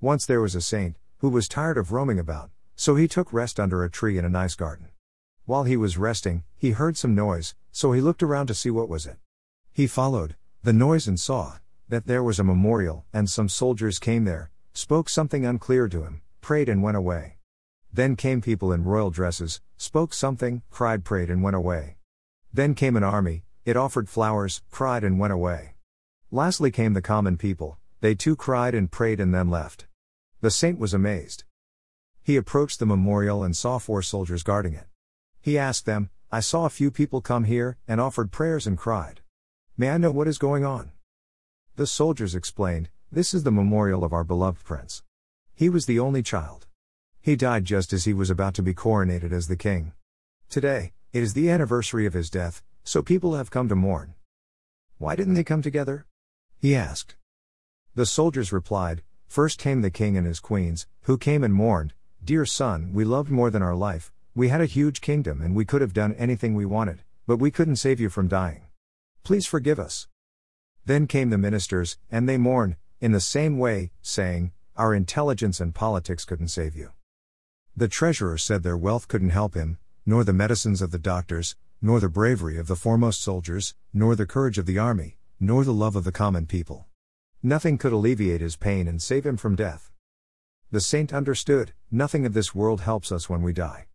Once there was a saint, who was tired of roaming about, so he took rest under a tree in a nice garden. While he was resting, he heard some noise, so he looked around to see what was it. He followed the noise and saw that there was a memorial, and some soldiers came there, spoke something unclear to him, prayed and went away. Then came people in royal dresses, spoke something, cried, prayed, and went away. Then came an army, it offered flowers, cried, and went away. Lastly came the common people, they too cried and prayed and then left. The saint was amazed. He approached the memorial and saw four soldiers guarding it. He asked them, I saw a few people come here, and offered prayers and cried. May I know what is going on? The soldiers explained, This is the memorial of our beloved prince. He was the only child. He died just as he was about to be coronated as the king. Today, it is the anniversary of his death, so people have come to mourn. Why didn't they come together? He asked. The soldiers replied, First came the king and his queens, who came and mourned, Dear son, we loved more than our life, we had a huge kingdom and we could have done anything we wanted, but we couldn't save you from dying. Please forgive us. Then came the ministers, and they mourned, in the same way, saying, Our intelligence and politics couldn't save you. The treasurer said their wealth couldn't help him, nor the medicines of the doctors, nor the bravery of the foremost soldiers, nor the courage of the army, nor the love of the common people. Nothing could alleviate his pain and save him from death. The saint understood nothing of this world helps us when we die.